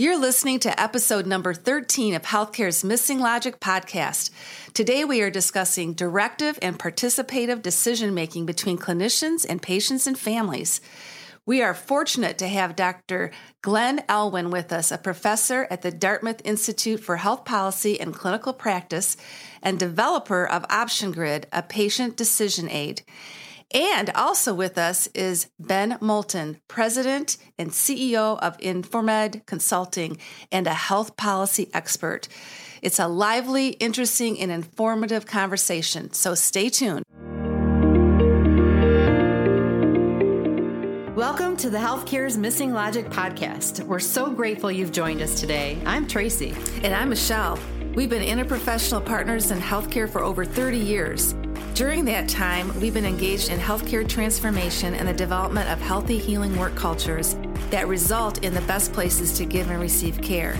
You're listening to episode number 13 of Healthcare's Missing Logic podcast. Today we are discussing directive and participative decision making between clinicians and patients and families. We are fortunate to have Dr. Glenn Elwyn with us, a professor at the Dartmouth Institute for Health Policy and Clinical Practice and developer of Option Grid, a patient decision aid. And also with us is Ben Moulton, President and CEO of Informed Consulting and a health policy expert. It's a lively, interesting, and informative conversation, so stay tuned. Welcome to the Healthcare's Missing Logic podcast. We're so grateful you've joined us today. I'm Tracy. And I'm Michelle. We've been interprofessional partners in healthcare for over 30 years. During that time, we've been engaged in healthcare transformation and the development of healthy healing work cultures that result in the best places to give and receive care.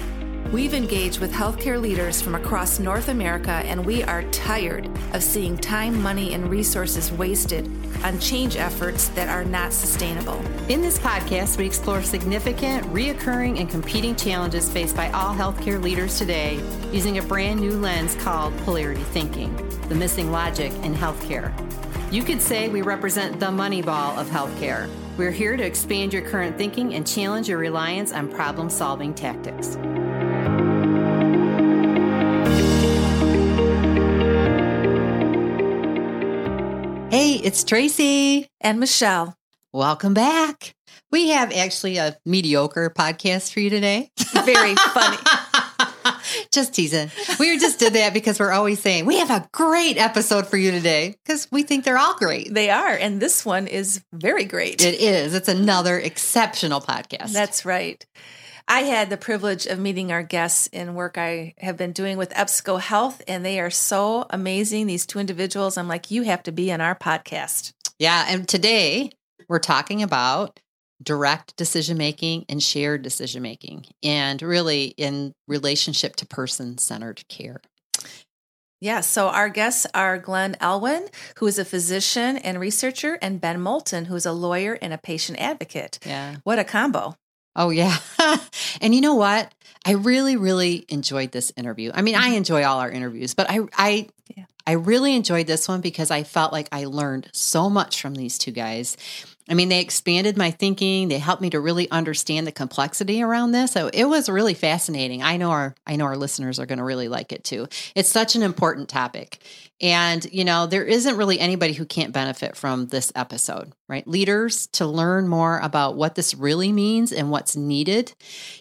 We've engaged with healthcare leaders from across North America, and we are tired of seeing time, money, and resources wasted on change efforts that are not sustainable. In this podcast, we explore significant, reoccurring, and competing challenges faced by all healthcare leaders today using a brand new lens called polarity thinking, the missing logic in healthcare. You could say we represent the money ball of healthcare. We're here to expand your current thinking and challenge your reliance on problem solving tactics. It's Tracy and Michelle. Welcome back. We have actually a mediocre podcast for you today. Very funny. just teasing. We just did that because we're always saying we have a great episode for you today because we think they're all great. They are. And this one is very great. It is. It's another exceptional podcast. That's right. I had the privilege of meeting our guests in work I have been doing with EBSCO Health, and they are so amazing. These two individuals, I'm like, you have to be on our podcast. Yeah. And today we're talking about direct decision making and shared decision making, and really in relationship to person centered care. Yeah, so our guests are Glenn Elwyn, who is a physician and researcher, and Ben Moulton, who is a lawyer and a patient advocate. Yeah. What a combo. Oh, yeah. and you know what? I really, really enjoyed this interview. I mean, I mm-hmm. enjoy all our interviews, but I, I, yeah. I really enjoyed this one because I felt like I learned so much from these two guys. I mean, they expanded my thinking. They helped me to really understand the complexity around this. So it was really fascinating. I know our I know our listeners are going to really like it too. It's such an important topic. And, you know, there isn't really anybody who can't benefit from this episode, right? Leaders to learn more about what this really means and what's needed.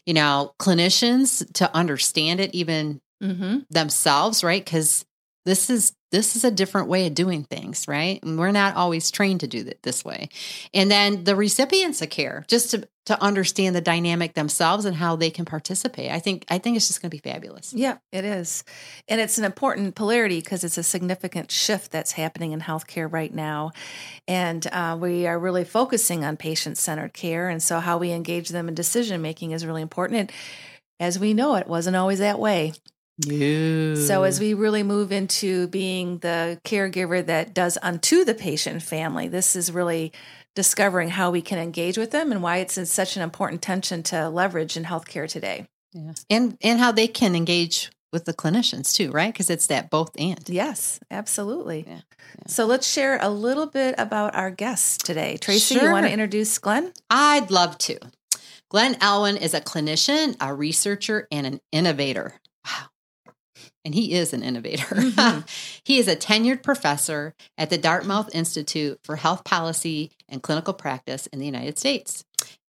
You know, clinicians to understand it even mm-hmm. themselves, right? Because this is this is a different way of doing things right? And we're not always trained to do it this way. And then the recipients of care just to to understand the dynamic themselves and how they can participate i think i think it's just going to be fabulous. Yeah it is. And it's an important polarity because it's a significant shift that's happening in healthcare right now. And uh, we are really focusing on patient-centered care and so how we engage them in decision making is really important. And as we know it wasn't always that way so, as we really move into being the caregiver that does unto the patient family, this is really discovering how we can engage with them and why it's in such an important tension to leverage in healthcare today. Yeah. And and how they can engage with the clinicians too, right? Because it's that both and. Yes, absolutely. Yeah, yeah. So let's share a little bit about our guests today. Tracy, sure. you want to introduce Glenn? I'd love to. Glenn Elwyn is a clinician, a researcher, and an innovator. Wow and he is an innovator. Mm-hmm. he is a tenured professor at the Dartmouth Institute for Health Policy and Clinical Practice in the United States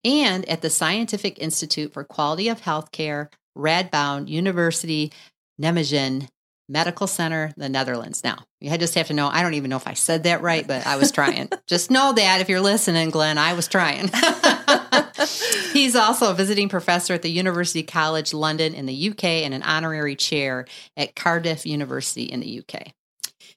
and at the Scientific Institute for Quality of Healthcare, Radboud University, Nijmegen Medical Center, the Netherlands. Now, you just have to know, I don't even know if I said that right, but I was trying. just know that if you're listening, Glenn, I was trying. He's also a visiting professor at the University College London in the UK and an honorary chair at Cardiff University in the UK.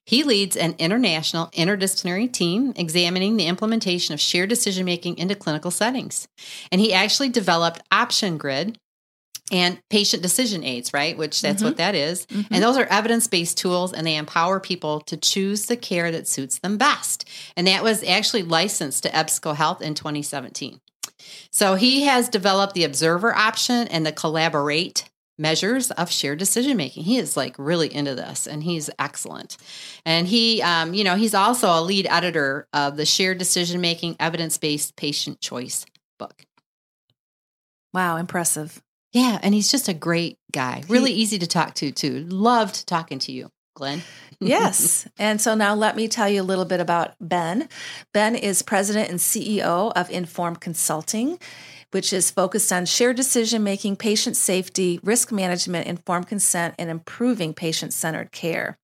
He leads an international interdisciplinary team examining the implementation of shared decision making into clinical settings. And he actually developed Option Grid and patient decision aids, right? Which that's mm-hmm. what that is. Mm-hmm. And those are evidence based tools and they empower people to choose the care that suits them best. And that was actually licensed to EBSCO Health in 2017. So he has developed the observer option and the collaborate measures of shared decision making. He is like really into this and he's excellent. And he, um, you know, he's also a lead editor of the shared decision making evidence based patient choice book. Wow, impressive. Yeah. And he's just a great guy, really he, easy to talk to, too. Loved talking to you, Glenn. yes. And so now let me tell you a little bit about Ben. Ben is president and CEO of Informed Consulting which is focused on shared decision making, patient safety, risk management, informed consent, and improving patient centered care.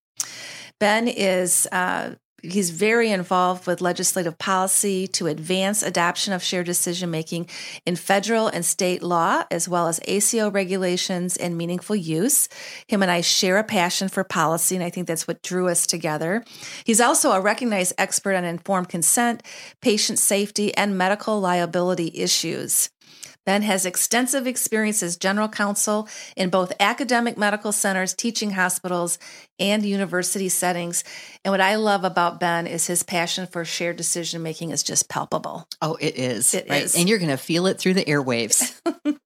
Ben is uh, he's very involved with legislative policy to advance adoption of shared decision making in federal and state law, as well as ACO regulations and meaningful use. Him and I share a passion for policy, and I think that's what drew us together. He's also a recognized expert on informed consent, patient safety, and medical liability issues. Ben has extensive experience as general counsel in both academic medical centers, teaching hospitals, and university settings. And what I love about Ben is his passion for shared decision making is just palpable. Oh, it is. It right? Is. And you're going to feel it through the airwaves.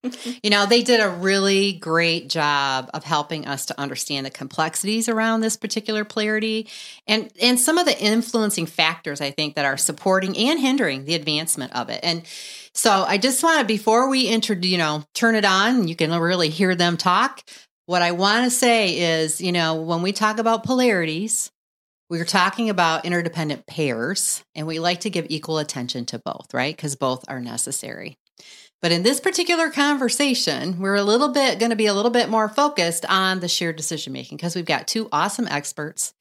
you know, they did a really great job of helping us to understand the complexities around this particular polarity and and some of the influencing factors I think that are supporting and hindering the advancement of it. And so I just want to, before we enter, you know, turn it on, you can really hear them talk. What I want to say is, you know, when we talk about polarities, we're talking about interdependent pairs, and we like to give equal attention to both, right? Because both are necessary. But in this particular conversation, we're a little bit going to be a little bit more focused on the shared decision making because we've got two awesome experts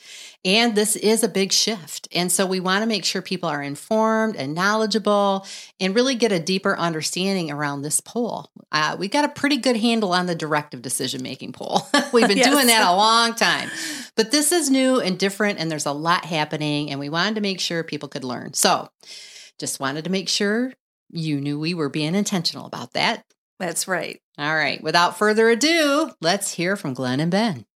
and this is a big shift. And so we want to make sure people are informed and knowledgeable and really get a deeper understanding around this poll. Uh, we got a pretty good handle on the directive decision making poll. we've been yes. doing that a long time, but this is new and different and there's a lot happening and we wanted to make sure people could learn. So just wanted to make sure you knew we were being intentional about that. That's right. All right. Without further ado, let's hear from Glenn and Ben.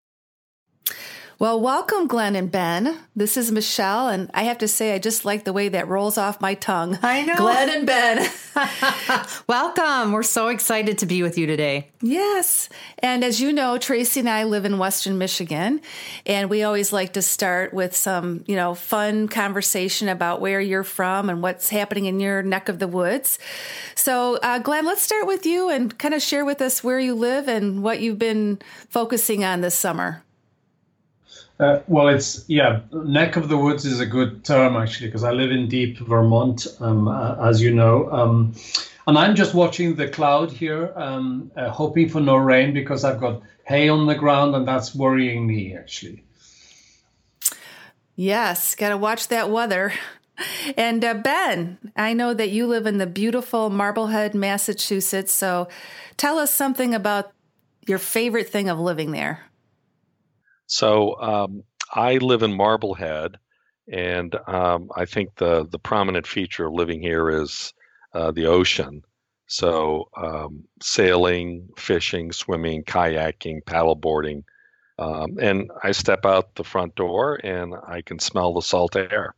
Well, welcome, Glenn and Ben. This is Michelle, and I have to say, I just like the way that rolls off my tongue. I know. Glenn and Ben. welcome. We're so excited to be with you today. Yes. And as you know, Tracy and I live in Western Michigan, and we always like to start with some, you know, fun conversation about where you're from and what's happening in your neck of the woods. So, uh, Glenn, let's start with you and kind of share with us where you live and what you've been focusing on this summer. Uh, well, it's yeah, neck of the woods is a good term actually because I live in deep Vermont, um, uh, as you know, um, and I'm just watching the cloud here, um, uh, hoping for no rain because I've got hay on the ground and that's worrying me actually. Yes, got to watch that weather. And uh, Ben, I know that you live in the beautiful Marblehead, Massachusetts. So tell us something about your favorite thing of living there. So um, I live in Marblehead, and um, I think the the prominent feature of living here is uh, the ocean. So um, sailing, fishing, swimming, kayaking, paddleboarding, um, and I step out the front door and I can smell the salt air.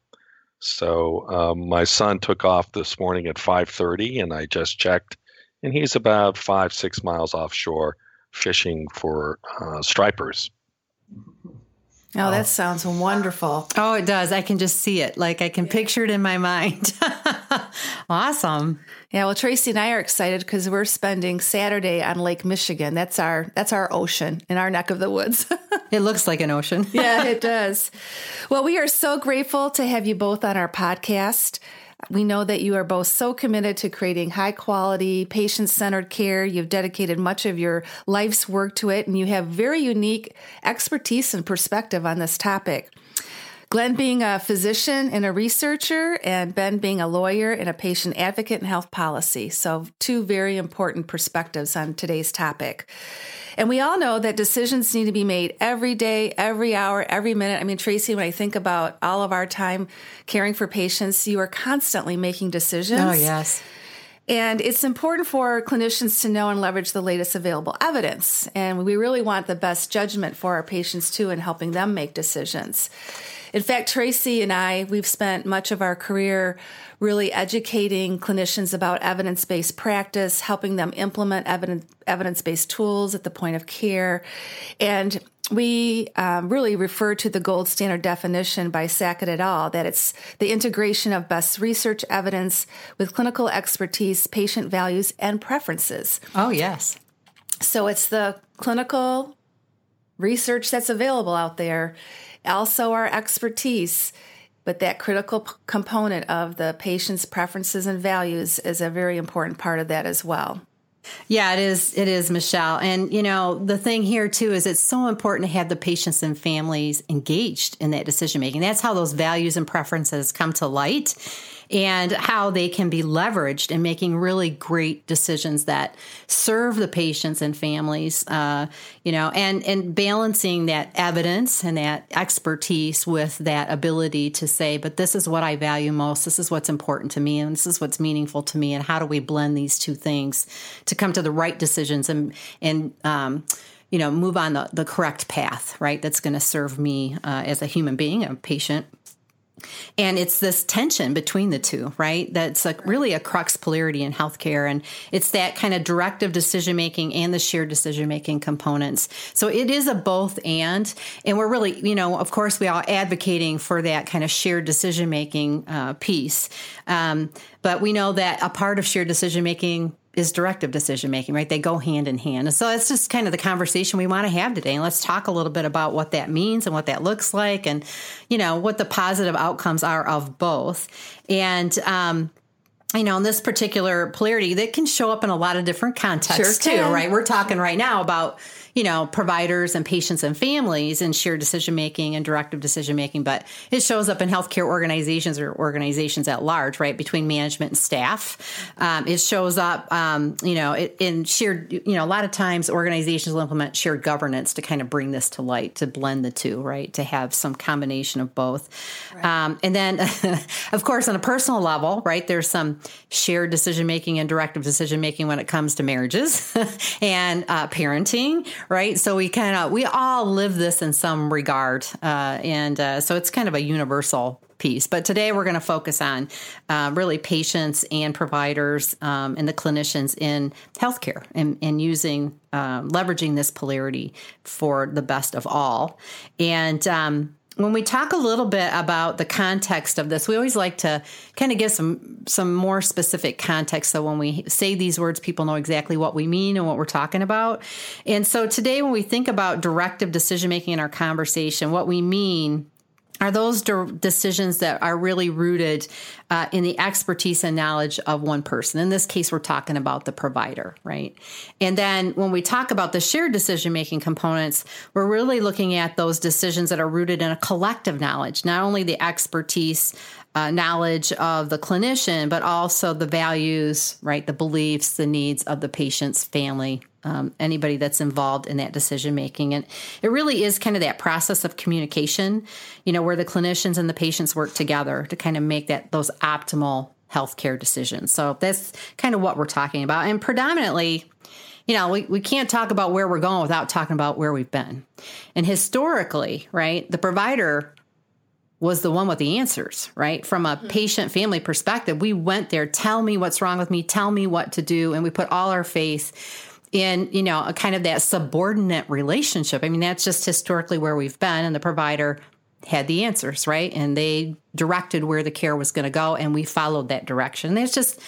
So um, my son took off this morning at 5:30, and I just checked, and he's about five six miles offshore fishing for uh, stripers. Oh, that oh. sounds wonderful. Oh, it does. I can just see it. Like I can yeah. picture it in my mind. awesome. Yeah, well Tracy and I are excited because we're spending Saturday on Lake Michigan. That's our that's our ocean in our neck of the woods. it looks like an ocean. yeah, it does. Well, we are so grateful to have you both on our podcast. We know that you are both so committed to creating high quality, patient centered care. You've dedicated much of your life's work to it, and you have very unique expertise and perspective on this topic. Glenn being a physician and a researcher, and Ben being a lawyer and a patient advocate in health policy. So, two very important perspectives on today's topic. And we all know that decisions need to be made every day, every hour, every minute. I mean, Tracy, when I think about all of our time caring for patients, you are constantly making decisions. Oh, yes. And it's important for clinicians to know and leverage the latest available evidence. And we really want the best judgment for our patients too in helping them make decisions. In fact, Tracy and I, we've spent much of our career really educating clinicians about evidence based practice, helping them implement evidence based tools at the point of care. And we um, really refer to the gold standard definition by Sackett et al. that it's the integration of best research evidence with clinical expertise, patient values, and preferences. Oh, yes. So it's the clinical research that's available out there, also our expertise, but that critical p- component of the patient's preferences and values is a very important part of that as well. Yeah, it is. It is, Michelle. And, you know, the thing here, too, is it's so important to have the patients and families engaged in that decision making. That's how those values and preferences come to light and how they can be leveraged in making really great decisions that serve the patients and families, uh, you know, and, and balancing that evidence and that expertise with that ability to say, but this is what I value most. This is what's important to me. And this is what's meaningful to me. And how do we blend these two things to come to the right decisions and, and, um, you know, move on the, the correct path, right? That's going to serve me uh, as a human being, a patient, and it's this tension between the two, right? That's like really a crux polarity in healthcare. And it's that kind of directive decision making and the shared decision making components. So it is a both and. And we're really, you know, of course, we are advocating for that kind of shared decision making uh, piece. Um, but we know that a part of shared decision making is directive decision making, right? They go hand in hand. And so that's just kind of the conversation we want to have today. And let's talk a little bit about what that means and what that looks like and, you know, what the positive outcomes are of both. And, um, you know, in this particular polarity, that can show up in a lot of different contexts sure too, right? We're talking right now about you know, providers and patients and families and shared decision making and directive decision making, but it shows up in healthcare organizations or organizations at large, right? Between management and staff. Um, it shows up, um, you know, in shared, you know, a lot of times organizations will implement shared governance to kind of bring this to light, to blend the two, right? To have some combination of both. Right. Um, and then, of course, on a personal level, right, there's some shared decision making and directive decision making when it comes to marriages and uh, parenting, right? So we kind of we all live this in some regard, uh, and uh, so it's kind of a universal piece. But today we're going to focus on uh, really patients and providers um, and the clinicians in healthcare and, and using um, leveraging this polarity for the best of all. And um, when we talk a little bit about the context of this, we always like to kind of give some some more specific context so when we say these words people know exactly what we mean and what we're talking about. And so today when we think about directive decision making in our conversation, what we mean are those de- decisions that are really rooted uh, in the expertise and knowledge of one person. In this case, we're talking about the provider, right? And then when we talk about the shared decision making components, we're really looking at those decisions that are rooted in a collective knowledge, not only the expertise uh, knowledge of the clinician, but also the values, right? The beliefs, the needs of the patient's family, um, anybody that's involved in that decision making. And it really is kind of that process of communication, you know, where the clinicians and the patients work together to kind of make that those optimal healthcare decisions. So that's kind of what we're talking about. And predominantly, you know, we, we can't talk about where we're going without talking about where we've been. And historically, right, the provider was the one with the answers, right? From a mm-hmm. patient family perspective, we went there, tell me what's wrong with me, tell me what to do. And we put all our faith in, you know, a kind of that subordinate relationship. I mean, that's just historically where we've been. And the provider had the answers, right? And they directed where the care was going to go. And we followed that direction. It's just,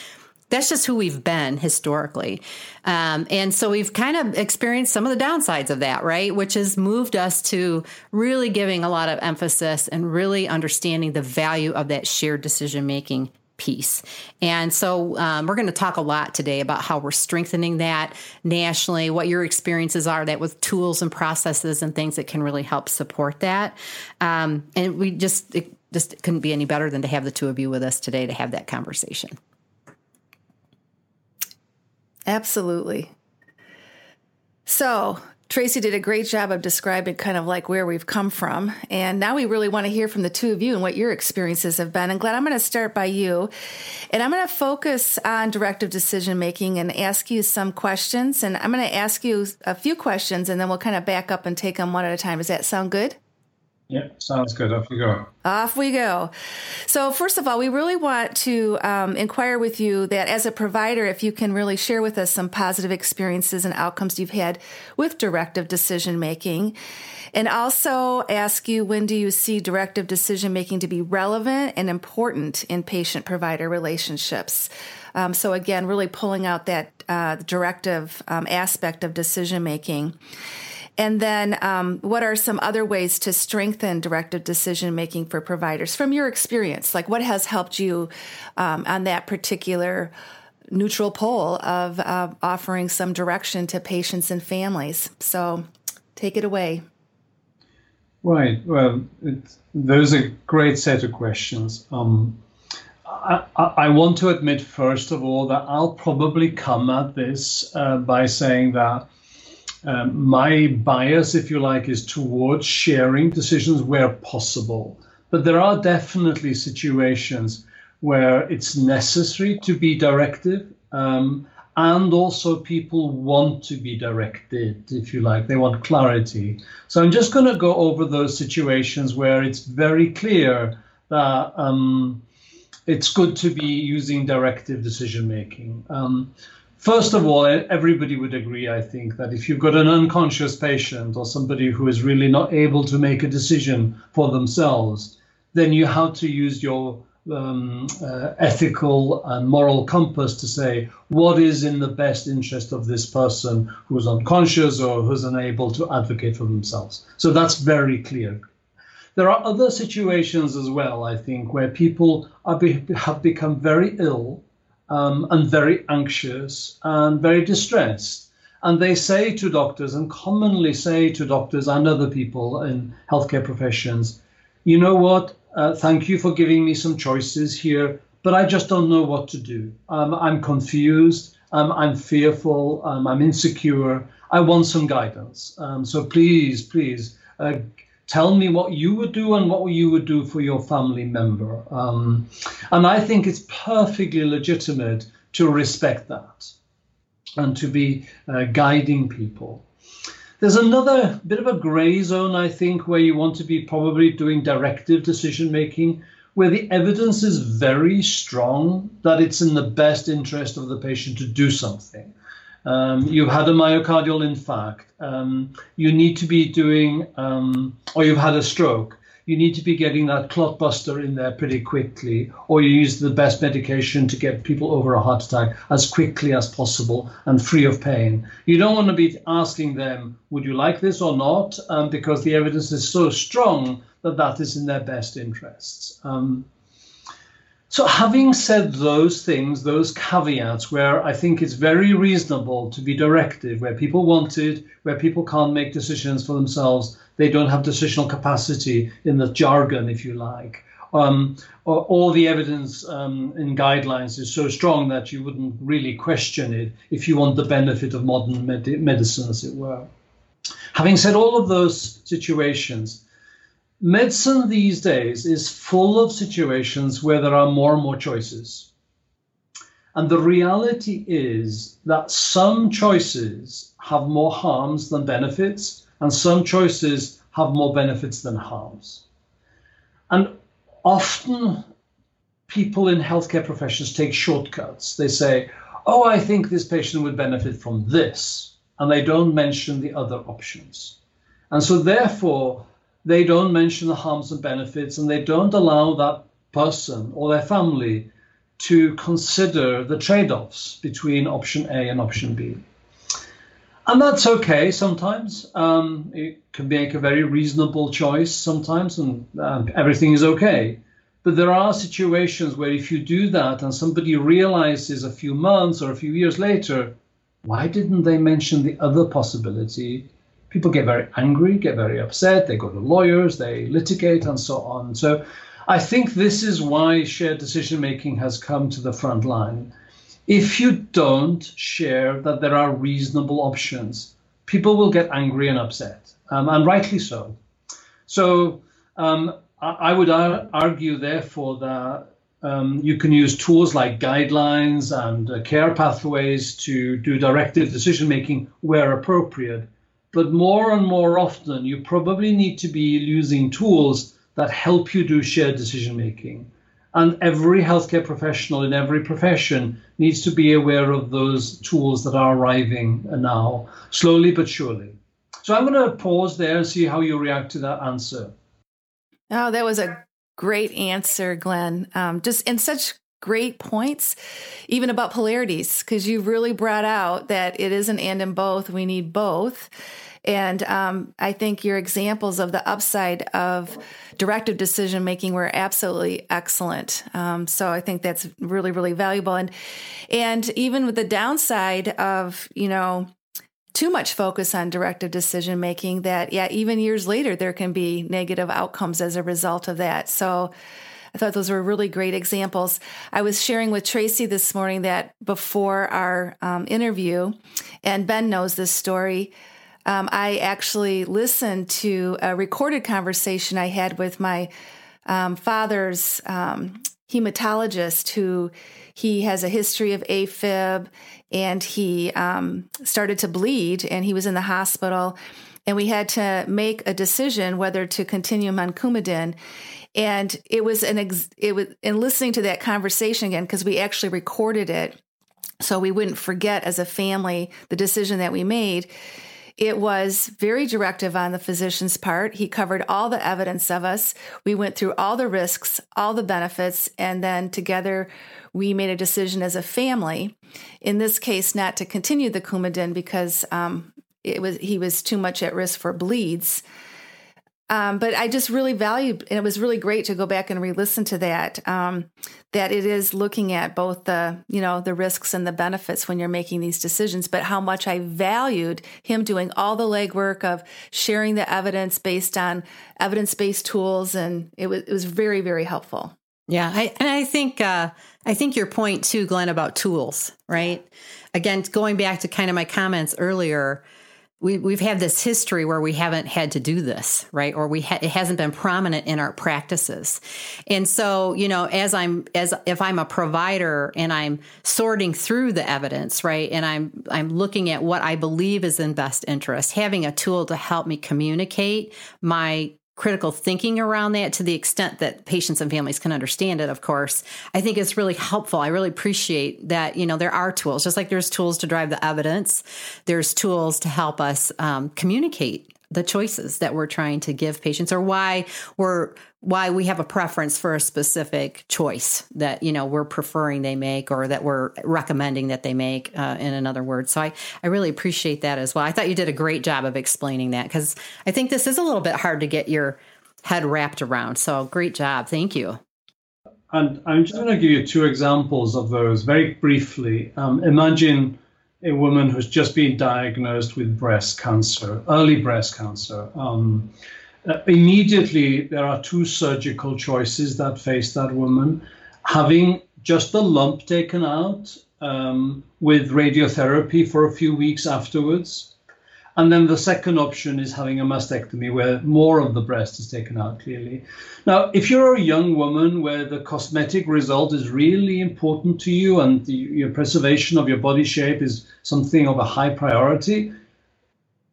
that's just who we've been historically. Um, and so we've kind of experienced some of the downsides of that, right? Which has moved us to really giving a lot of emphasis and really understanding the value of that shared decision making piece. And so um, we're going to talk a lot today about how we're strengthening that nationally, what your experiences are that with tools and processes and things that can really help support that. Um, and we just, it just couldn't be any better than to have the two of you with us today to have that conversation. Absolutely. So, Tracy did a great job of describing kind of like where we've come from. And now we really want to hear from the two of you and what your experiences have been. And Glenn, I'm going to start by you. And I'm going to focus on directive decision making and ask you some questions. And I'm going to ask you a few questions and then we'll kind of back up and take them one at a time. Does that sound good? Yeah, sounds good. Off we go. Off we go. So, first of all, we really want to um, inquire with you that as a provider, if you can really share with us some positive experiences and outcomes you've had with directive decision making. And also ask you when do you see directive decision making to be relevant and important in patient provider relationships? Um, so, again, really pulling out that uh, directive um, aspect of decision making. And then, um, what are some other ways to strengthen directive decision making for providers from your experience? Like, what has helped you um, on that particular neutral pole of uh, offering some direction to patients and families? So, take it away. Right. Well, those are great set of questions. Um, I, I, want to admit, first of all, that I'll probably come at this uh, by saying that um, my bias, if you like, is towards sharing decisions where possible. But there are definitely situations where it's necessary to be directive. Um, and also, people want to be directed, if you like. They want clarity. So, I'm just going to go over those situations where it's very clear that um, it's good to be using directive decision making. Um, First of all, everybody would agree, I think, that if you've got an unconscious patient or somebody who is really not able to make a decision for themselves, then you have to use your um, uh, ethical and moral compass to say what is in the best interest of this person who's unconscious or who's unable to advocate for themselves. So that's very clear. There are other situations as well, I think, where people be, have become very ill um, and very anxious and very distressed. And they say to doctors, and commonly say to doctors and other people in healthcare professions, you know what? Uh, thank you for giving me some choices here, but I just don't know what to do. Um, I'm confused. Um, I'm fearful. Um, I'm insecure. I want some guidance. Um, so please, please uh, tell me what you would do and what you would do for your family member. Um, and I think it's perfectly legitimate to respect that and to be uh, guiding people. There's another bit of a gray zone, I think, where you want to be probably doing directive decision making, where the evidence is very strong that it's in the best interest of the patient to do something um, you've had a myocardial infarct, um, you need to be doing, um, or you've had a stroke, you need to be getting that clot buster in there pretty quickly, or you use the best medication to get people over a heart attack as quickly as possible and free of pain. You don't want to be asking them, would you like this or not? Um, because the evidence is so strong that that is in their best interests. Um, so, having said those things, those caveats, where I think it's very reasonable to be directive, where people want it, where people can't make decisions for themselves, they don't have decisional capacity in the jargon, if you like. Um, all the evidence um, in guidelines is so strong that you wouldn't really question it if you want the benefit of modern med- medicine, as it were. Having said all of those situations, medicine these days is full of situations where there are more and more choices. And the reality is that some choices have more harms than benefits, and some choices have more benefits than harms. And often people in healthcare professions take shortcuts. They say, Oh, I think this patient would benefit from this. And they don't mention the other options. And so, therefore, they don't mention the harms and benefits and they don't allow that person or their family to consider the trade offs between option A and option B. And that's okay sometimes. Um, it can make a very reasonable choice sometimes, and um, everything is okay. But there are situations where if you do that and somebody realizes a few months or a few years later, why didn't they mention the other possibility? People get very angry, get very upset, they go to lawyers, they litigate, and so on. So I think this is why shared decision making has come to the front line. If you don't share that there are reasonable options, people will get angry and upset, um, and rightly so. So um, I, would ar- argue, therefore, that um, you can use tools like guidelines and uh, care pathways to do directive decision making where appropriate But more and more often, you probably need to be using tools that help you do shared decision making. And every healthcare professional in every profession needs to be aware of those tools that are arriving now, slowly but surely. So I'm going to pause there and see how you react to that answer. Oh, that was a great answer, Glenn. Um, just in such great points, even about polarities, because you really brought out that it is an and in both. We need both. And um, I think your examples of the upside of directive decision making were absolutely excellent. Um, so I think that's really, really valuable. And and even with the downside of you know too much focus on directive decision making, that yeah, even years later there can be negative outcomes as a result of that. So. I thought those were really great examples. I was sharing with Tracy this morning that before our um, interview, and Ben knows this story, um, I actually listened to a recorded conversation I had with my um, father's um, hematologist, who he has a history of AFib and he um, started to bleed and he was in the hospital. And we had to make a decision whether to continue him on Coumadin. And it was an ex- it was in listening to that conversation again because we actually recorded it, so we wouldn't forget as a family the decision that we made it was very directive on the physician's part. He covered all the evidence of us. We went through all the risks, all the benefits, and then together we made a decision as a family. In this case, not to continue the Coumadin because um, it was he was too much at risk for bleeds. Um, but I just really valued, and it was really great to go back and re-listen to that. Um, that it is looking at both the, you know, the risks and the benefits when you're making these decisions. But how much I valued him doing all the legwork of sharing the evidence based on evidence-based tools, and it was it was very very helpful. Yeah, I, and I think uh, I think your point too, Glenn, about tools, right? Again, going back to kind of my comments earlier we, we've had this history where we haven't had to do this, right? Or we ha- it hasn't been prominent in our practices. And so, you know, as I'm, as if I'm a provider and I'm sorting through the evidence, right? And I'm, I'm looking at what I believe is in best interest, having a tool to help me communicate my critical thinking around that to the extent that patients and families can understand it of course. I think it's really helpful. I really appreciate that you know there are tools just like there's tools to drive the evidence there's tools to help us um, communicate the choices that we're trying to give patients or why we're why we have a preference for a specific choice that you know we're preferring they make or that we're recommending that they make uh, in another word. So I, I really appreciate that as well. I thought you did a great job of explaining that because i think this is a little bit hard to get your head wrapped around. So great job. Thank you. And i'm just going to give you two examples of those very briefly. Um, imagine a woman who's just been diagnosed with breast cancer early breast cancer um, uh, immediately, there are two surgical choices that face that woman having just the lump taken out um, with radiotherapy for a few weeks afterwards. And then the second option is having a mastectomy where more of the breast is taken out clearly. Now, if you're a young woman where the cosmetic result is really important to you and the, your preservation of your body shape is something of a high priority,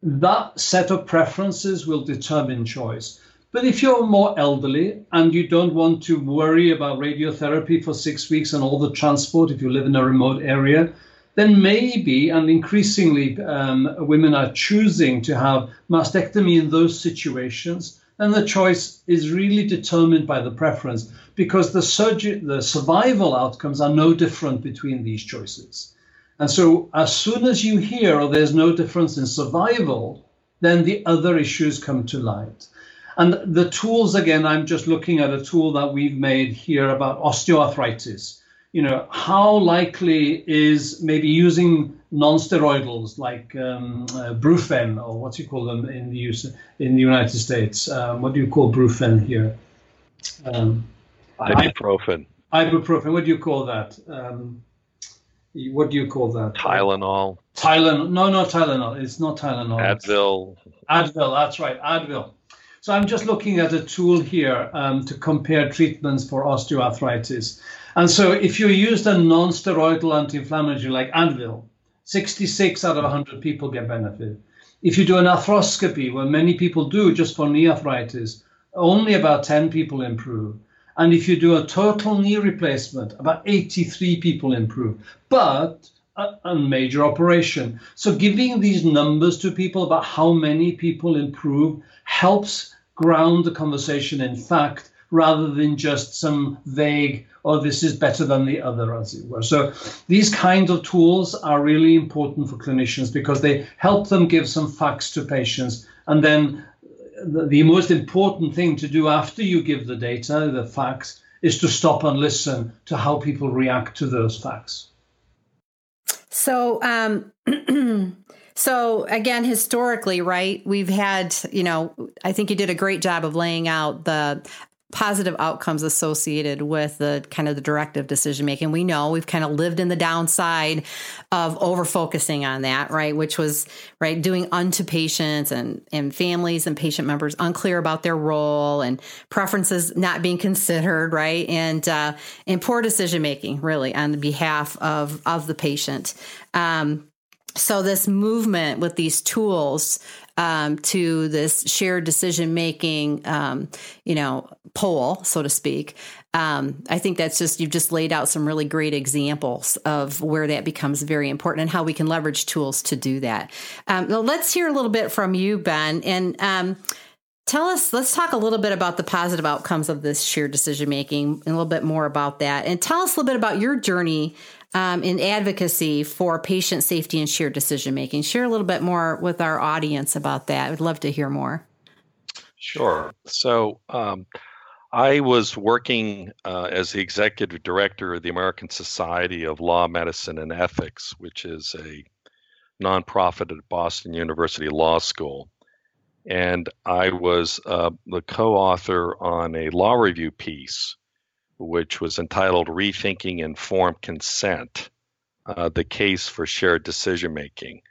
that set of preferences will determine choice. But if you're more elderly and you don't want to worry about radiotherapy for six weeks and all the transport if you live in a remote area, then maybe and increasingly um, women are choosing to have mastectomy in those situations. And the choice is really determined by the preference because the, surgery, the survival outcomes are no different between these choices. And so, as soon as you hear oh, there's no difference in survival, then the other issues come to light. And the tools, again, I'm just looking at a tool that we've made here about osteoarthritis. You know, how likely is maybe using non-steroidals like um, uh, Brufen or what do you call them in the use in the United States? Um, what do you call Brufen here? Um, ibuprofen. Ibuprofen. What do you call that? Um, what do you call that? Tylenol. Tylenol. No, no, Tylenol. It's not Tylenol. Advil. Advil. That's right. Advil. So I'm just looking at a tool here um, to compare treatments for osteoarthritis. And so if you used a non-steroidal anti-inflammatory like Advil, 66 out of 100 people get benefit. If you do an arthroscopy, where many people do just for knee arthritis, only about 10 people improve. And if you do a total knee replacement, about 83 people improve. But a, a, major operation. So giving these numbers to people about how many people improve helps ground the conversation in fact rather than just some vague, oh, this is better than the other, as it were. So these kinds of tools are really important for clinicians because they help them give some facts to patients. And then the, the most important thing to do after you give the data, the facts, is to stop and listen to how people react to those facts. So, um, So again, historically, right, we've had, you know, I think you did a great job of laying out the positive outcomes associated with the kind of the directive decision making. We know we've kind of lived in the downside of over focusing on that, right? Which was right doing unto patients and and families and patient members unclear about their role and preferences not being considered, right? And uh, and poor decision making really on the behalf of of the patient. Um, so this movement with these tools um, to this shared decision making, um, you know, pole, so to speak. Um, I think that's just you've just laid out some really great examples of where that becomes very important and how we can leverage tools to do that. Um, let's hear a little bit from you, Ben, and um, tell us. Let's talk a little bit about the positive outcomes of this shared decision making, and a little bit more about that, and tell us a little bit about your journey um, in advocacy for patient safety and shared decision making. Share a little bit more with our audience about that. I'd love to hear more. Sure. So, um, I was working uh, as the executive director of the American Society of Law, Medicine, and Ethics, which is a nonprofit at Boston University Law School. And I was uh, the co author on a law review piece which was entitled Rethinking Informed Consent uh, The Case for Shared Decision Making.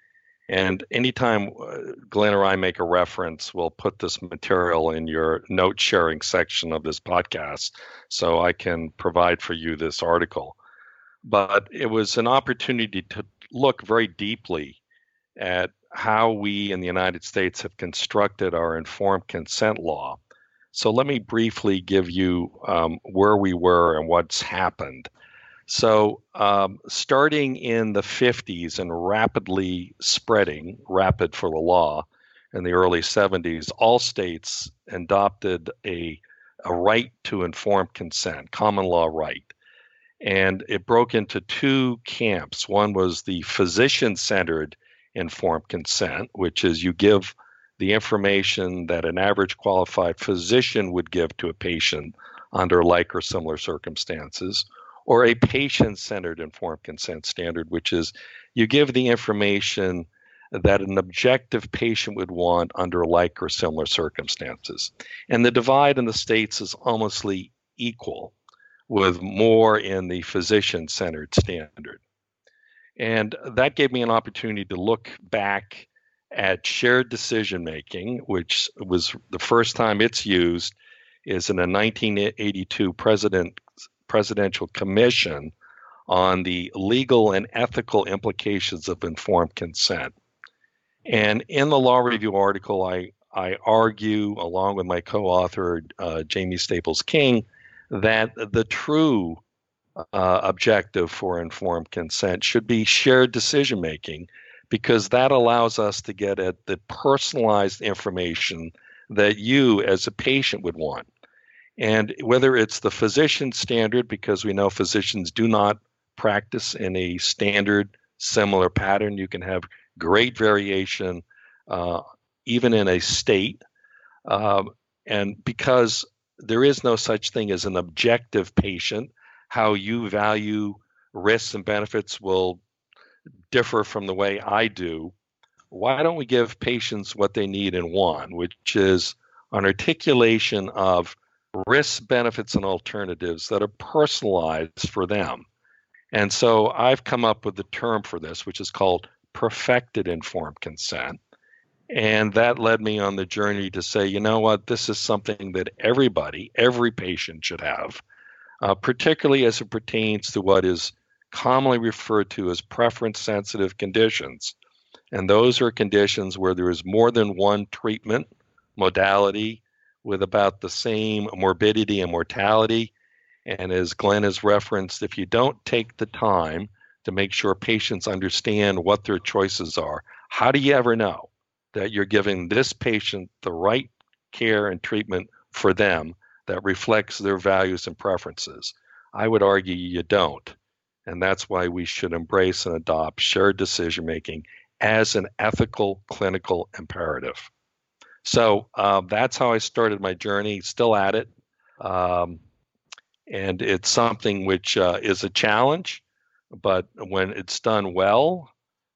And anytime uh, Glenn or I make a reference, we'll put this material in your note sharing section of this podcast so I can provide for you this article. But it was an opportunity to look very deeply at how we in the United States have constructed our informed consent law so let me briefly give you um, where we were and what's happened. So, um, starting in the 50s and rapidly spreading, rapid for the law, in the early 70s, all states adopted a, a right to informed consent, common law right. And it broke into two camps. One was the physician centered informed consent, which is you give the information that an average qualified physician would give to a patient under like or similar circumstances, or a patient centered informed consent standard, which is you give the information that an objective patient would want under like or similar circumstances. And the divide in the states is almost equal, with more in the physician centered standard. And that gave me an opportunity to look back at shared decision making, which was the first time it's used, is in a 1982 president presidential commission on the legal and ethical implications of informed consent. And in the law review article, I I argue, along with my co-author uh, Jaime Staples King, that the true uh, objective for informed consent should be shared decision making because that allows us to get at the personalized information that you as a patient would want. And whether it's the physician standard, because we know physicians do not practice in a standard similar pattern, you can have great variation uh, even in a state. Um, and because there is no such thing as an objective patient, how you value risks and benefits will differ from the way I do, why don't we give patients what they need and want, which is an articulation of risks, benefits, and alternatives that are personalized for them? And so I've come up with the term for this, which is called perfected informed consent. And that led me on the journey to say, you know what, this is something that everybody, every patient should have, uh, particularly as it pertains to what is commonly referred to as preference sensitive conditions. And those are conditions where there is more than one treatment modality with about the same morbidity and mortality. And as Glenn has referenced, if you don't take the time to make sure patients understand what their choices are, how do you ever know that you're giving this patient the right care and treatment for them that reflects their values and preferences? I would argue you don't. And that's why we should embrace and adopt shared decision making as an ethical clinical imperative. So um, that's how I started my journey, still at it. Um, and it's something which uh, is a challenge, but when it's done well,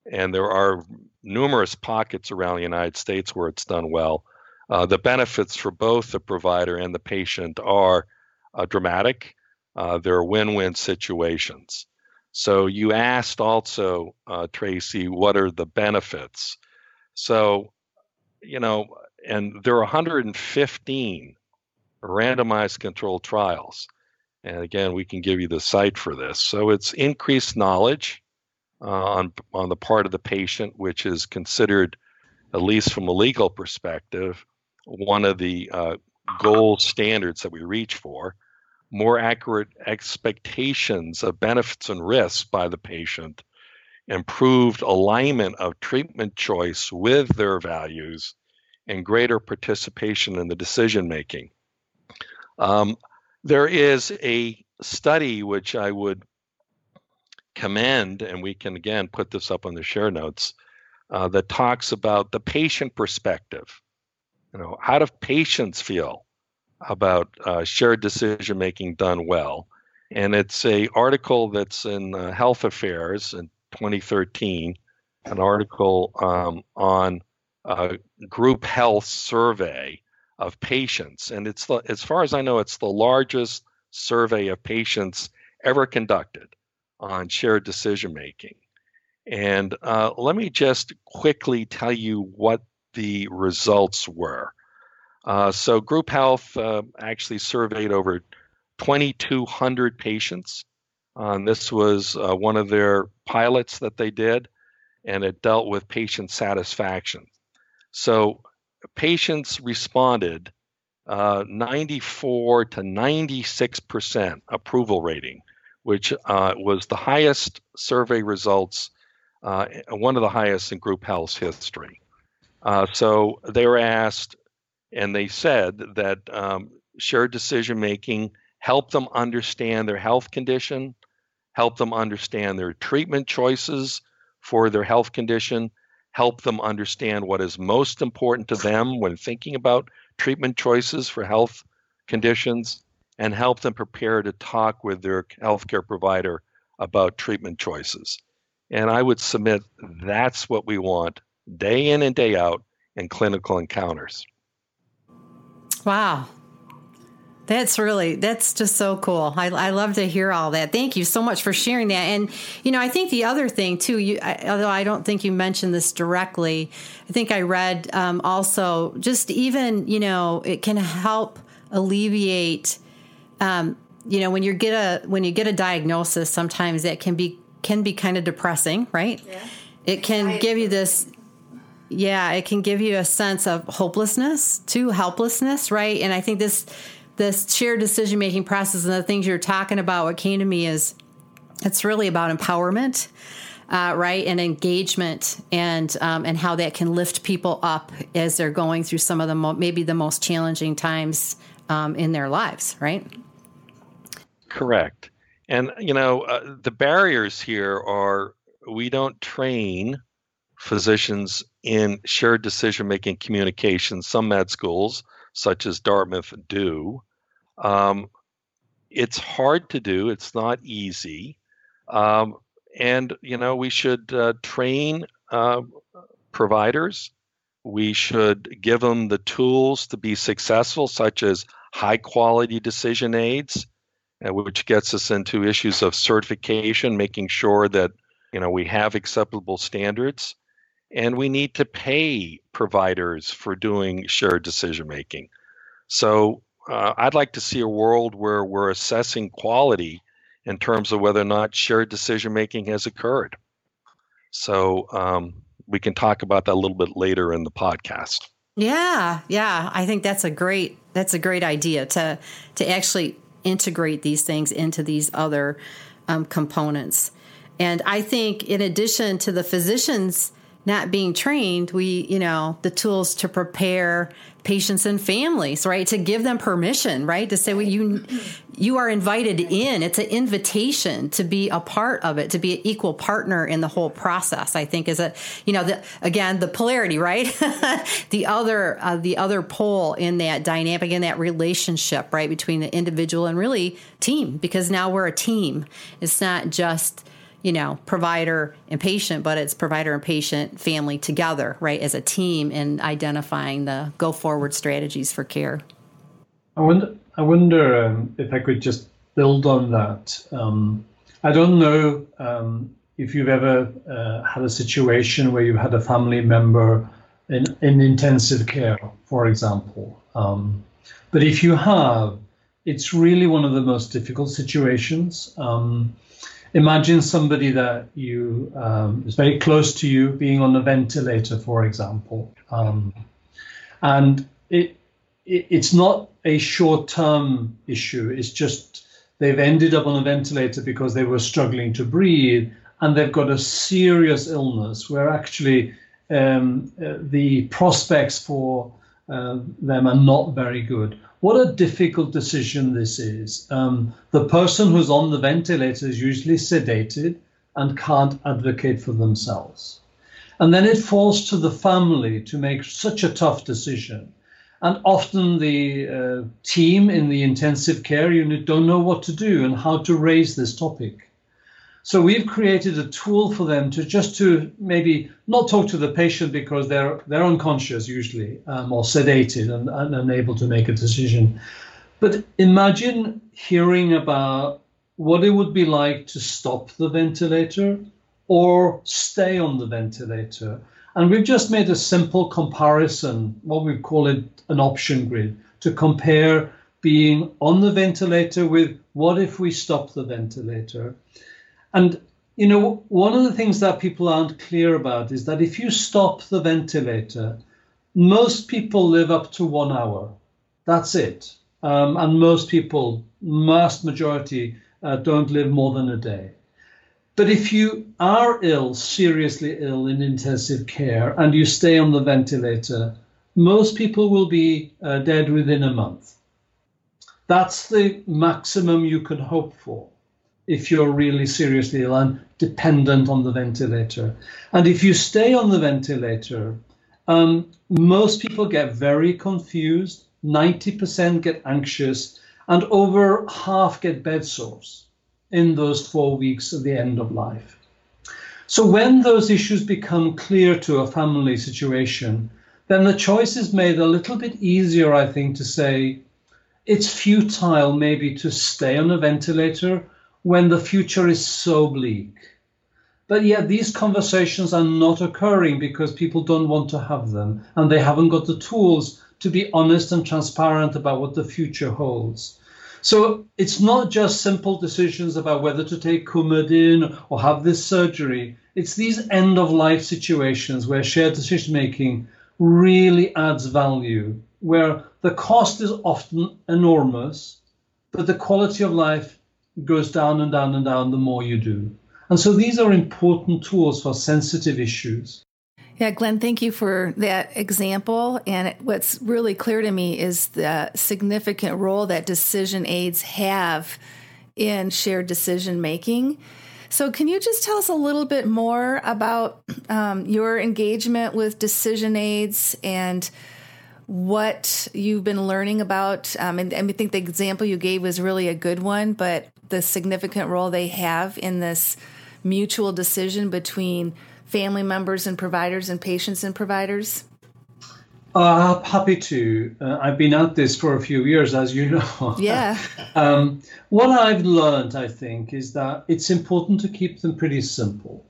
and there are numerous pockets around the United States where it's done well, uh, the benefits for both the provider and the patient are uh, dramatic. Uh, there are win win situations. So you asked also, uh, Tracy, what are the benefits? So, you know, and there are 115 randomized controlled trials. And again, we can give you the site for this. So it's increased knowledge uh, on on the part of the patient, which is considered, at least from a legal perspective, one of the uh, gold standards that we reach for more accurate expectations of benefits and risks by the patient, improved alignment of treatment choice with their values, and greater participation in the decision making. Um, there is a study which I would commend, and we can again put this up on the share notes, uh, that talks about the patient perspective. You know, how do patients feel about uh, shared decision making done well. And it's a article that's in uh, Health Affairs in 2013, an article um, on a group health survey of patients. And it's the, as far as I know, it's the largest survey of patients ever conducted on shared decision making. And uh, let me just quickly tell you what the results were. Uh, so, Group Health uh, actually surveyed over 2,200 patients. Um, this was uh, one of their pilots that they did, and it dealt with patient satisfaction. So, patients responded uh, 94 to 96 percent approval rating, which uh, was the highest survey results, uh, one of the highest in Group Health's history. so, they were asked and they said that um, shared decision making helped them understand their health condition, help them understand their treatment choices for their health condition, help them understand what is most important to them when thinking about treatment choices for health conditions, and help them prepare to talk with their healthcare provider about treatment choices. And I would submit that's what we want day in and day out in clinical encounters. Wow. That's really that's just so cool. I, I love to hear all that. Thank you so much for sharing that. And you know, I think the other thing too. You, I, although I don't think you mentioned this directly, I think I read um, also just even you know it can help alleviate. Um, you know, when you get a when you get a diagnosis, sometimes that can be can be kind of depressing, right? Yeah. It can give you this yeah, it can give you a sense of hopelessness, to helplessness, right? And I think this this shared decision making process and the things you're talking about, what came to me is it's really about empowerment. Uh, right and engagement and um, and how that can lift people up as they're going through some of the mo- maybe the most challenging times um, in their lives right correct and you know uh, the barriers here are we don't train physicians in shared decision making communication. Some med schools, such as Dartmouth, do. Um, it's hard to do, it's not easy. Um, and, you know, we should uh, train uh, providers. We should give them the tools to be successful, such as high quality decision aids, uh, which gets us into issues of certification, making sure that you know we have acceptable standards and we need to pay providers for doing shared decision making. So uh, I'd like to see a world where we're assessing quality in terms of whether or not shared decision making has occurred. So um, we can talk about that a little bit later in the podcast. Yeah, yeah, I think that's a great that's a great idea to to actually integrate these things into these other um, components. And I think, in addition to the physicians not being trained, we, you know, the tools to prepare patients and families, right? To give them permission, right? To say, well, you, you are invited in. It's an invitation to be a part of it, to be an equal partner in the whole process. I think is a, you know, the, again, the polarity, right? the other, uh, the other pole in that dynamic, in that relationship, right? Between the individual and really team, because now we're a team. It's not just, you know, provider and patient, but it's provider and patient family together, right, as a team in identifying the go forward strategies for care. I wonder, I wonder um, if I could just build on that. Um, I don't know um, if you've ever uh, had a situation where you've had a family member in, in intensive care, for example. Um, but if you have, it's really one of the most difficult situations. Um, imagine somebody that you um, is very close to you being on a ventilator, for example, um, and it, it, it's not a short-term issue. It's just they've ended up on a ventilator because they were struggling to breathe, and they've got a serious illness where actually um, uh, the prospects for uh, them are not very good what a difficult decision this is. Um, the person who's on the ventilator is usually sedated and can't advocate for themselves. And then it falls to the family to make such a tough decision. And often the uh, team in the intensive care unit don't know what to do and how to raise this topic. So we've created a tool for them to just to maybe not talk to the patient because they're they're unconscious usually um, or sedated and, and unable to make a decision. But imagine hearing about what it would be like to stop the ventilator or stay on the ventilator. And we've just made a simple comparison, what we call it an option grid, to compare being on the ventilator with what if we stop the ventilator. And you know, one of the things that people aren't clear about is that if you stop the ventilator, most people live up to one hour. That's it. Um, and most people, vast majority, uh, don't live more than a day. But if you are ill, seriously ill in intensive care, and you stay on the ventilator, most people will be uh, dead within a month. That's the maximum you can hope for if you're really seriously ill and dependent on the ventilator. And if you stay on the ventilator, um, most people get very confused, 90% get anxious, and over half get bed sores in those four weeks of the end of life. So when those issues become clear to a family situation, then the choice is made a little bit easier, I think, to say it's futile maybe to stay on a ventilator when the future is so bleak. But yet, these conversations are not occurring because people don't want to have them and they haven't got the tools to be honest and transparent about what the future holds. So it's not just simple decisions about whether to take Coumadin or have this surgery. It's these end of life situations where shared decision making really adds value, where the cost is often enormous, but the quality of life goes down and down and down the more you do. And so these are important tools for sensitive issues. Yeah, Glyn, thank you for that example. And what's really clear to me is the significant role that decision aids have in shared decision making. So, can you just tell us a little bit more about um, your engagement with decision aids and what you've been learning about? Um, and, and I think the example you gave was really a good one, but the significant role they have in this mutual decision between family members and providers and patients and providers? Uh, happy to. Uh, I've been at this for a few years, as you know. Yeah. um, what I've learned, I think, is that it's important to keep them pretty simple.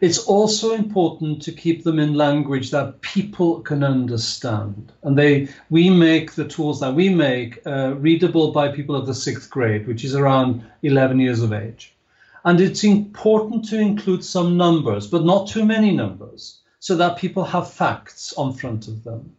It's also important to keep them in language that people can understand. And they, we make the tools that we make uh, readable by people of the sixth grade, which is around 11 years of age. And it's important to include some numbers, but not too many numbers, so that people have facts on front of them.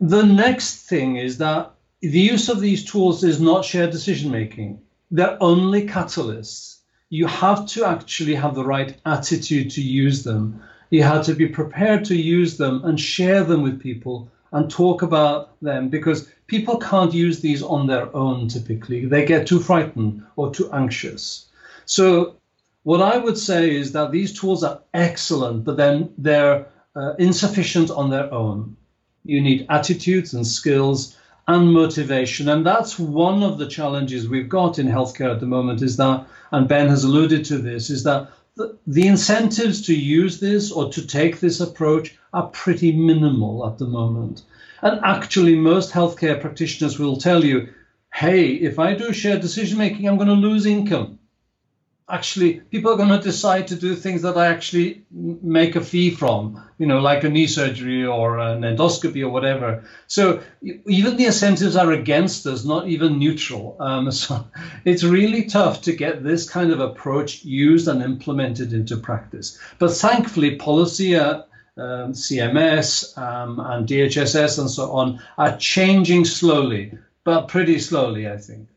The next thing is that the use of these tools is not shared decision making, they're only catalysts. You have to actually have the right attitude to use them. You have to be prepared to use them and share them with people and talk about them because people can't use these on their own typically. They get too frightened or too anxious. So, what I would say is that these tools are excellent, but then they're uh, insufficient on their own. You need attitudes and skills and motivation. And that's one of the challenges we've got in healthcare at the moment is that, and Ben has alluded to this, is that the, incentives to use this or to take this approach are pretty minimal at the moment. And actually, most healthcare practitioners will tell you, hey, if I do shared decision making, I'm going to lose income actually people are going to decide to do things that I actually make a fee from, you know, like a knee surgery or an endoscopy or whatever. So even the incentives are against us, not even neutral. Um, so it's really tough to get this kind of approach used and implemented into practice. But thankfully, policy at um, CMS um, and DHHS and so on are changing slowly, but pretty slowly, I think.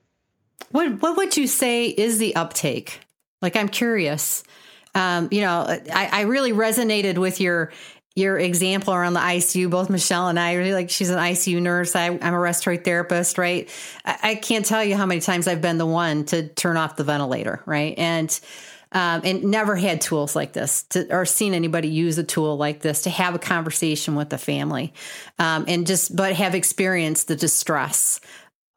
What what would you say is the uptake like, I'm curious. Um, you know, I, I really resonated with your your example around the ICU. Both Michelle and I really like. She's an ICU nurse. I, am a respiratory therapist, right? I, I, can't tell you how many times I've been the one to turn off the ventilator, right? And um, and never had tools like this to, or seen anybody use a tool like this to have a conversation with the family, um, and just but have experienced the distress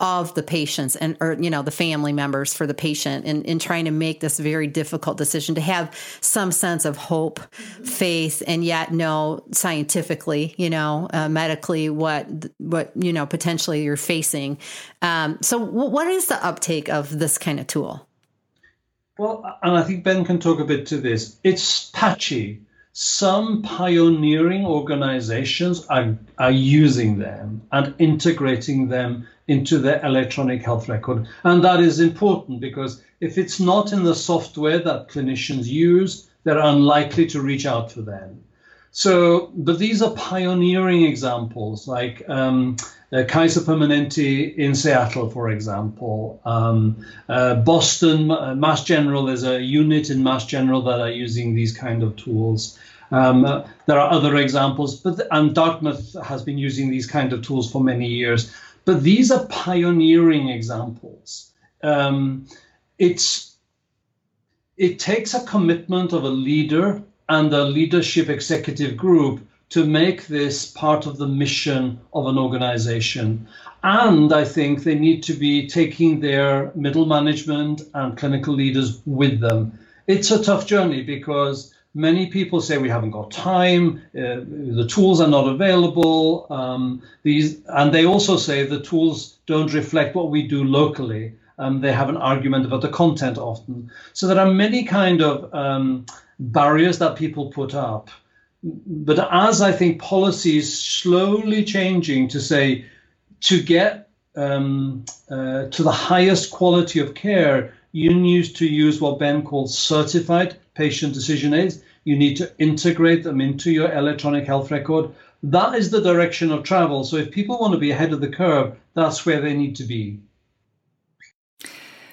of the patients and or you know the family members for the patient and in trying to make this very difficult decision to have some sense of hope faith and yet know scientifically you know uh, medically what what you know potentially you're facing. Um, so w- what is the uptake of this kind of tool? Well and i think ben can talk a bit to this. It's patchy some pioneering organizations are, are using them and integrating them into their electronic health record. And that is important because if it's not in the software that clinicians use, they're unlikely to reach out for them. So, but these are pioneering examples, like um, uh, Kaiser Permanente in Seattle, for example. Um, uh, Boston, uh, Mass General, is a unit in Mass General that are using these kind of tools. Um, uh, there are other examples, but and Dartmouth has been using these kind of tools for many years. But these are pioneering examples. Um, it's it takes a commitment of a leader and a leadership executive group to make this part of the mission of an organization. And I think they need to be taking their middle management and clinical leaders with them. It's a tough journey because Many people say we haven't got time, uh, the tools are not available. Um, these, and they also say the tools don't reflect what we do locally. Um, they have an argument about the content often. So there are many kind of um, barriers that people put up. But as I think policy is slowly changing to say, to get um, uh, to the highest quality of care, you need to use what Ben calls certified patient decision aids. You need to integrate them into your electronic health record. That is the direction of travel. So if people want to be ahead of the curve, that's where they need to be.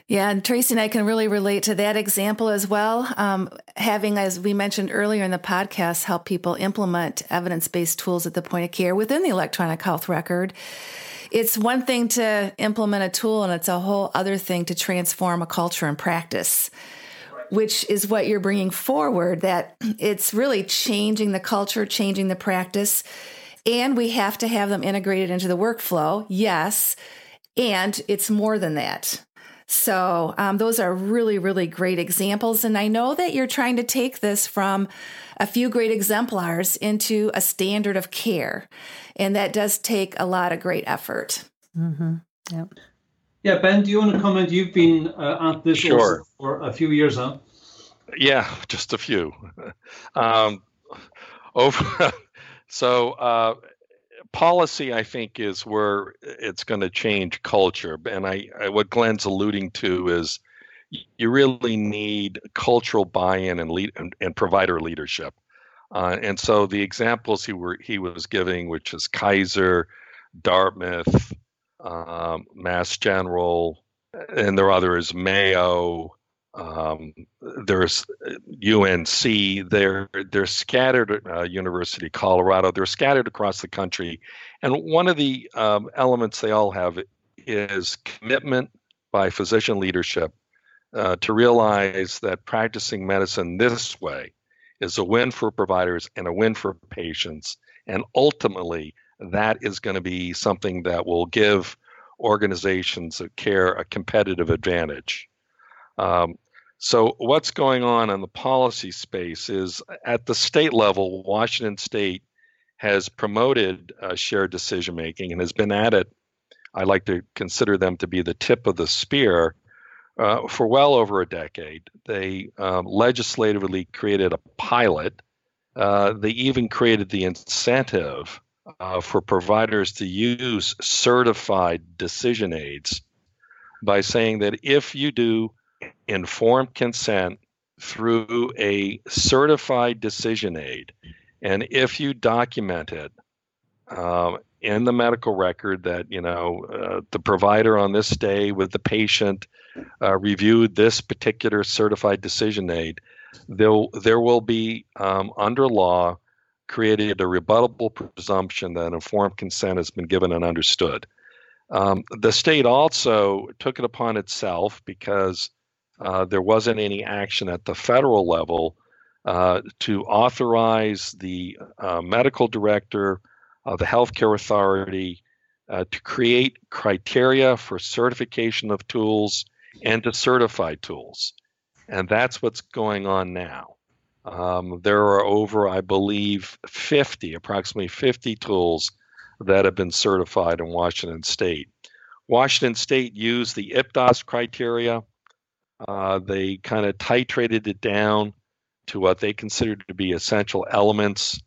Yeah, and Tracy and I can really relate to that example as well. Um, having, as we mentioned earlier in the podcast, help people implement evidence based tools at the point of care within the electronic health record. It's one thing to implement a tool, and it's a whole other thing to transform a culture and practice which is what you're bringing forward, that it's really changing the culture, changing the practice. And we have to have them integrated into the workflow, yes. And it's more than that. So, um, those are really, really great examples. And I know that you're trying to take this from a few great exemplars into a standard of care. And that does take a lot of great effort. Mm-hmm. Yep. Yeah, Ben, do you want to comment? You've been uh, at this sure. for a few years, huh? Yeah, just a few. um, over. so uh, policy, I think, is where it's going to change culture. And I, I, what Glyn's alluding to is, you really need cultural buy-in and lead and, and provider leadership. Uh, and so the examples he were he was giving, which is Kaiser, Dartmouth, um, Mass General, and there are others, Mayo, um, there's UNC. They're they're scattered. Uh, University of Colorado. They're scattered across the country, and one of the um, elements they all have is commitment by physician leadership uh, to realize that practicing medicine this way is a win for providers and a win for patients, and ultimately that is going to be something that will give organizations of care a competitive advantage. Um, so, what's going on in the policy space is at the state level, Washington State has promoted uh, shared decision making and has been at it. I like to consider them to be the tip of the spear uh, for well over a decade. They um, legislatively created a pilot. Uh, they even created the incentive uh, for providers to use certified decision aids by saying that if you do informed consent through a certified decision aid, and if you document it um, in the medical record that you know uh, the provider on this day with the patient uh, reviewed this particular certified decision aid, there will be um, under law created a rebuttable presumption that informed consent has been given and understood. Um, the state also took it upon itself because uh, there wasn't any action at the federal level uh, to authorize the uh, medical director of the healthcare authority uh, to create criteria for certification of tools and to certify tools. And that's what's going on now. Um, there are over, I believe, 50, approximately 50 tools that have been certified in Washington state. Washington state used the IPDAS criteria. Uh, they kind of titrated it down to what they considered to be essential elements.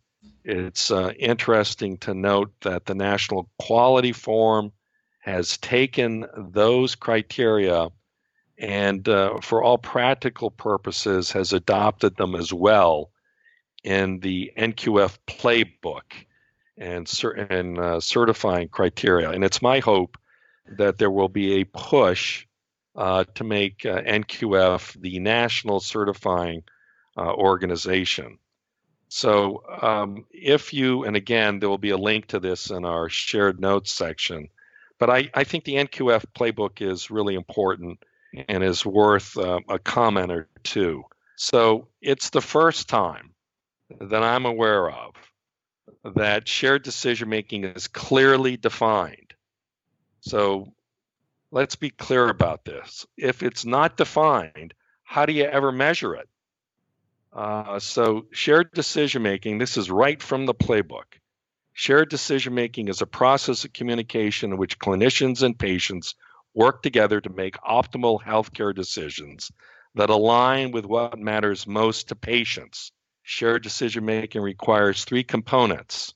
It's uh, interesting to note that the National Quality Forum has taken those criteria and uh, for all practical purposes has adopted them as well in the NQF playbook and, and uh, certifying criteria. And it's my hope that there will be a push uh, to make uh, NQF the national certifying uh, organization. So um, if you, and again, there will be a link to this in our shared notes section, but I, I think the NQF playbook is really important and is worth uh, a comment or two. So it's the first time that I'm aware of that shared decision making is clearly defined. So let's be clear about this. If it's not defined, how do you ever measure it? Uh, so, shared decision making, this is right from the playbook. Shared decision making is a process of communication in which clinicians and patients work together to make optimal healthcare decisions that align with what matters most to patients. Shared decision making requires three components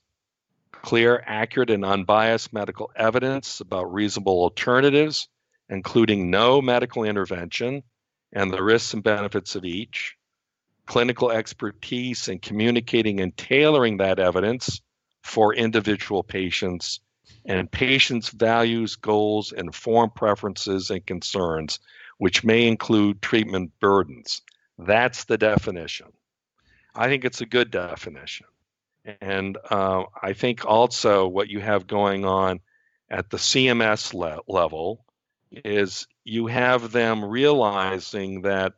clear, accurate, and unbiased medical evidence about reasonable alternatives, including no medical intervention and the risks and benefits of each, clinical expertise in communicating and tailoring that evidence for individual patients, and patients' values, goals, inform preferences and concerns, which may include treatment burdens. That's the definition. I think it's a good definition. And uh, I think also what you have going on at the CMS le- level is you have them realizing that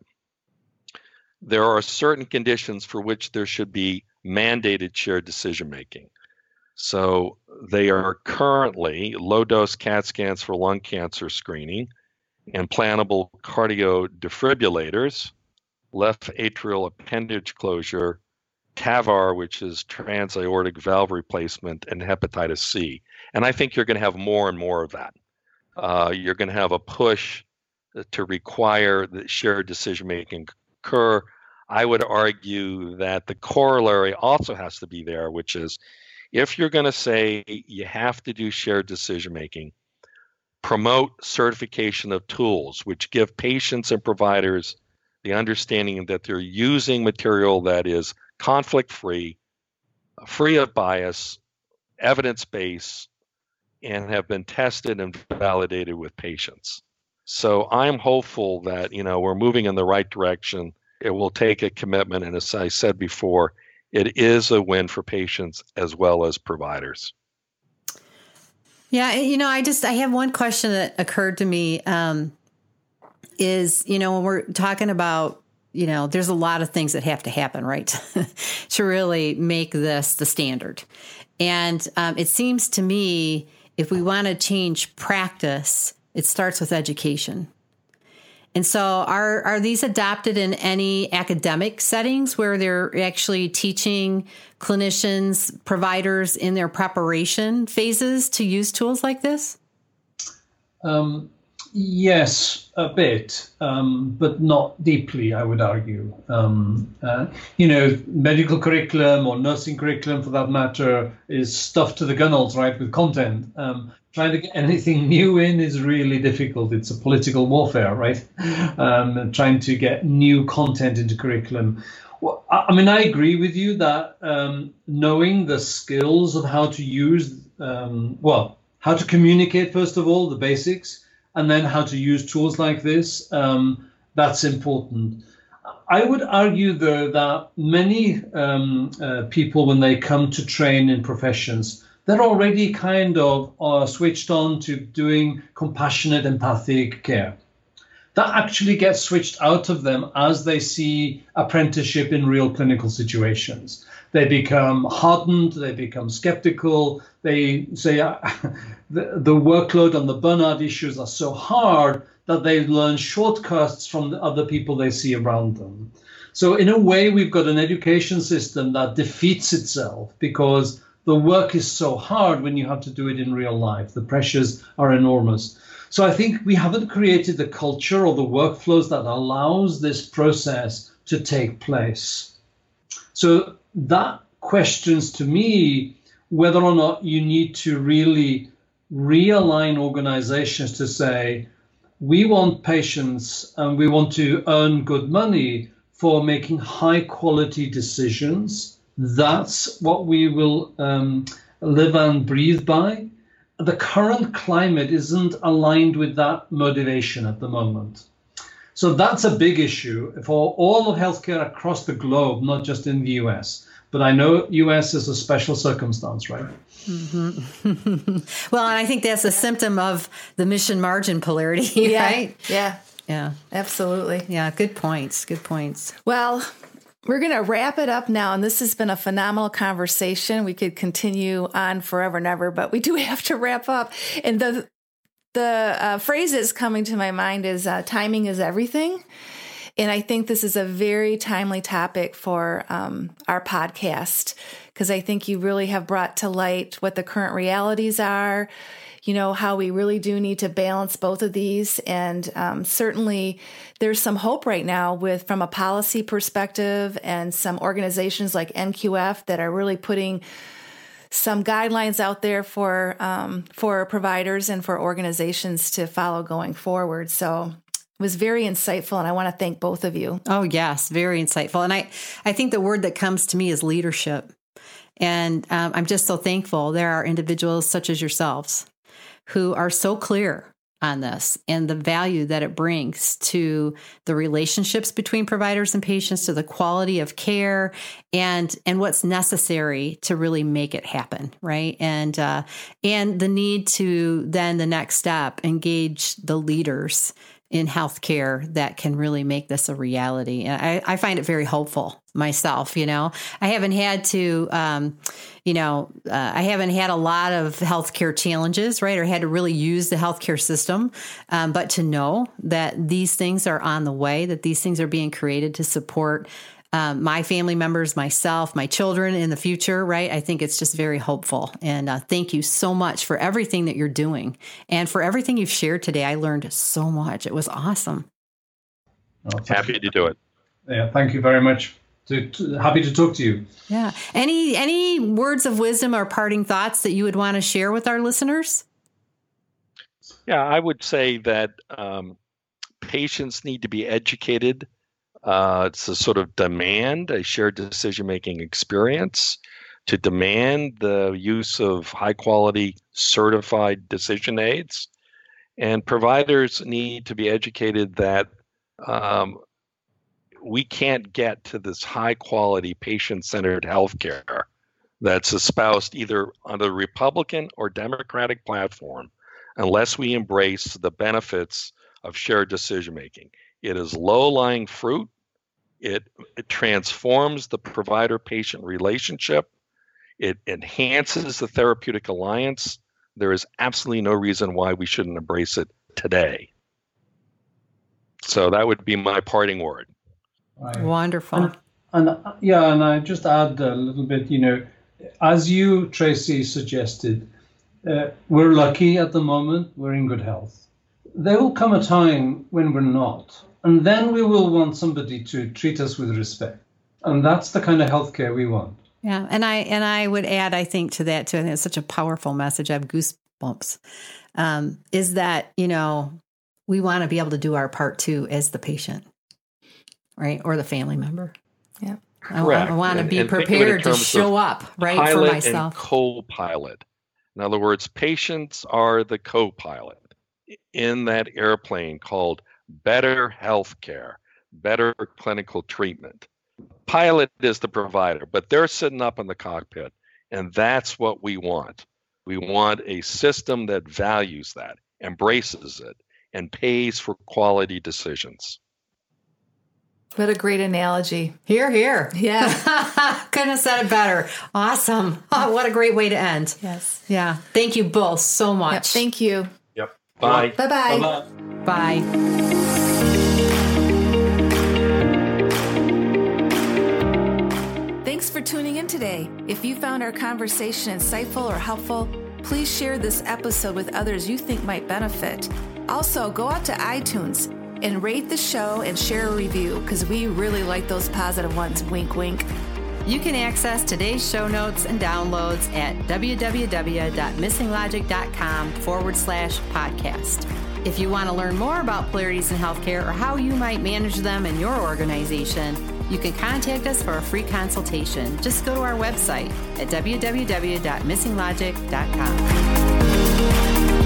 there are certain conditions for which there should be mandated shared decision making. So they are currently low dose CAT scans for lung cancer screening, implantable cardio defibrillators, left atrial appendage closure, TAVR, which is transaortic valve replacement, and hepatitis C. And I think you're going to have more and more of that. Uh, you're going to have a push to require that shared decision making occur. I would argue that the corollary also has to be there, which is if you're going to say you have to do shared decision making, promote certification of tools which give patients and providers the understanding that they're using material that is conflict free, free of bias, evidence based, and have been tested and validated with patients. So I'm hopeful that you know we're moving in the right direction. It will take a commitment, and as I said before, it is a win for patients as well as providers. Yeah, you know, I just I have one question that occurred to me. Um, is you know when we're talking about you know there's a lot of things that have to happen right to really make this the standard, and um, it seems to me if we want to change practice, it starts with education. And so, are are these adopted in any academic settings where they're actually teaching clinicians, providers in their preparation phases to use tools like this? Um, yes, a bit, um, but not deeply. I would argue. Um, uh, you know, medical curriculum or nursing curriculum, for that matter, is stuffed to the gunnels, right, with content. Um, trying to get anything new in is really difficult. It's a political warfare, right? Um, trying to get new content into curriculum. Well, I mean, I agree with you that um, knowing the skills of how to use, um, well, how to communicate, first of all, the basics, and then how to use tools like this, um, that's important. I would argue, though, that many um, uh, people, when they come to train in professions, they're already kind of uh, switched on to doing compassionate, empathic care. That actually gets switched out of them as they see apprenticeship in real clinical situations. They become hardened, they become skeptical, they say uh, the, the workload and the burnout issues are so hard that they learn shortcuts from the other people they see around them. So, in a way, we've got an education system that defeats itself because the work is so hard when you have to do it in real life. The pressures are enormous. So I think we haven't created the culture or the workflows that allows this process to take place. So that questions to me whether or not you need to really realign organizations to say, we want patients and we want to earn good money for making high quality decisions that's what we will um, live and breathe by. The current climate isn't aligned with that motivation at the moment. So that's a big issue for all of healthcare across the globe, not just in the US. But I know US is a special circumstance, right? Mm-hmm. well, and I think that's a symptom of the mission margin polarity, yeah, right? Yeah. Yeah. Absolutely. Yeah. Good points. Good points. Well, we're going to wrap it up now. And this has been a phenomenal conversation. We could continue on forever and ever, but we do have to wrap up. And the, the uh, phrase that's coming to my mind is uh, timing is everything. And I think this is a very timely topic for um, our podcast because I think you really have brought to light what the current realities are you know, how we really do need to balance both of these. And um, certainly there's some hope right now with from a policy perspective and some organizations like NQF that are really putting some guidelines out there for um, for providers and for organizations to follow going forward. So was very insightful and i want to thank both of you. Oh yes very insightful and i i think the word that comes to me is leadership and um, i'm just so thankful there are individuals such as yourselves who are so clear on this and the value that it brings to the relationships between providers and patients to the quality of care and and what's necessary to really make it happen right? And uh, and the need to then the next step engage the leaders in healthcare that can really make this a reality. And I, I find it very hopeful myself. You know, I haven't had to, um, you know, uh, I haven't had a lot of healthcare challenges, right? Or had to really use the healthcare system. Um, but to know that these things are on the way, that these things are being created to support um, my family members, myself, my children in the future, right? I think it's just very hopeful. And uh, thank you so much for everything that you're doing and for everything you've shared today. I learned so much. It was awesome. Oh, happy to do it. Yeah, thank you very much. To, to, happy to talk to you. Yeah. Any any words of wisdom or parting thoughts that you would want to share with our listeners? Yeah, I would say that um, patients need to be educated. Uh, it's a sort of demand a shared decision making experience to demand the use of high quality certified decision aids. And providers need to be educated that um, we can't get to this high quality patient centered healthcare that's espoused either on the Republican or Democratic platform unless we embrace the benefits of shared decision making. It is low lying fruit. It, it transforms the provider patient relationship. It enhances the therapeutic alliance. There is absolutely no reason why we shouldn't embrace it today. So that would be my parting word. Right. Wonderful. And, and yeah, and I just add a little bit, you know, as you, Tracy, suggested, uh, we're lucky at the moment, we're in good health. There will come a time when we're not, and then we will want somebody to treat us with respect. And that's the kind of healthcare we want. Yeah, and I and I would add, I think to that too. I think it's such a powerful message. I have goosebumps. Um, is that you know we want to be able to do our part too as the patient, right, or the family member. Yeah, I, I want to be and prepared to show up right for myself. And co-pilot. In other words, patients are the co-pilot in that airplane called better health care, better clinical treatment pilot is the provider, but they're sitting up in the cockpit. And that's what we want. We want a system that values that, embraces it, and pays for quality decisions. What a great analogy. Hear, hear. Yeah. Couldn't have said it better. Awesome. Oh, what a great way to end. Yes. Yeah. Thank you both so much. Yep, thank you. Yep. Bye. Bye-bye. Bye. Bye. Thanks for tuning in today. If you found our conversation insightful or helpful, please share this episode with others you think might benefit. Also, go out to iTunes and rate the show and share a review because we really like those positive ones. Wink, wink. You can access today's show notes and downloads at www.missinglogic.com forward slash podcast. If you want to learn more about polarities in healthcare or how you might manage them in your organization, you can contact us for a free consultation. Just go to our website at www.missinglogic.com.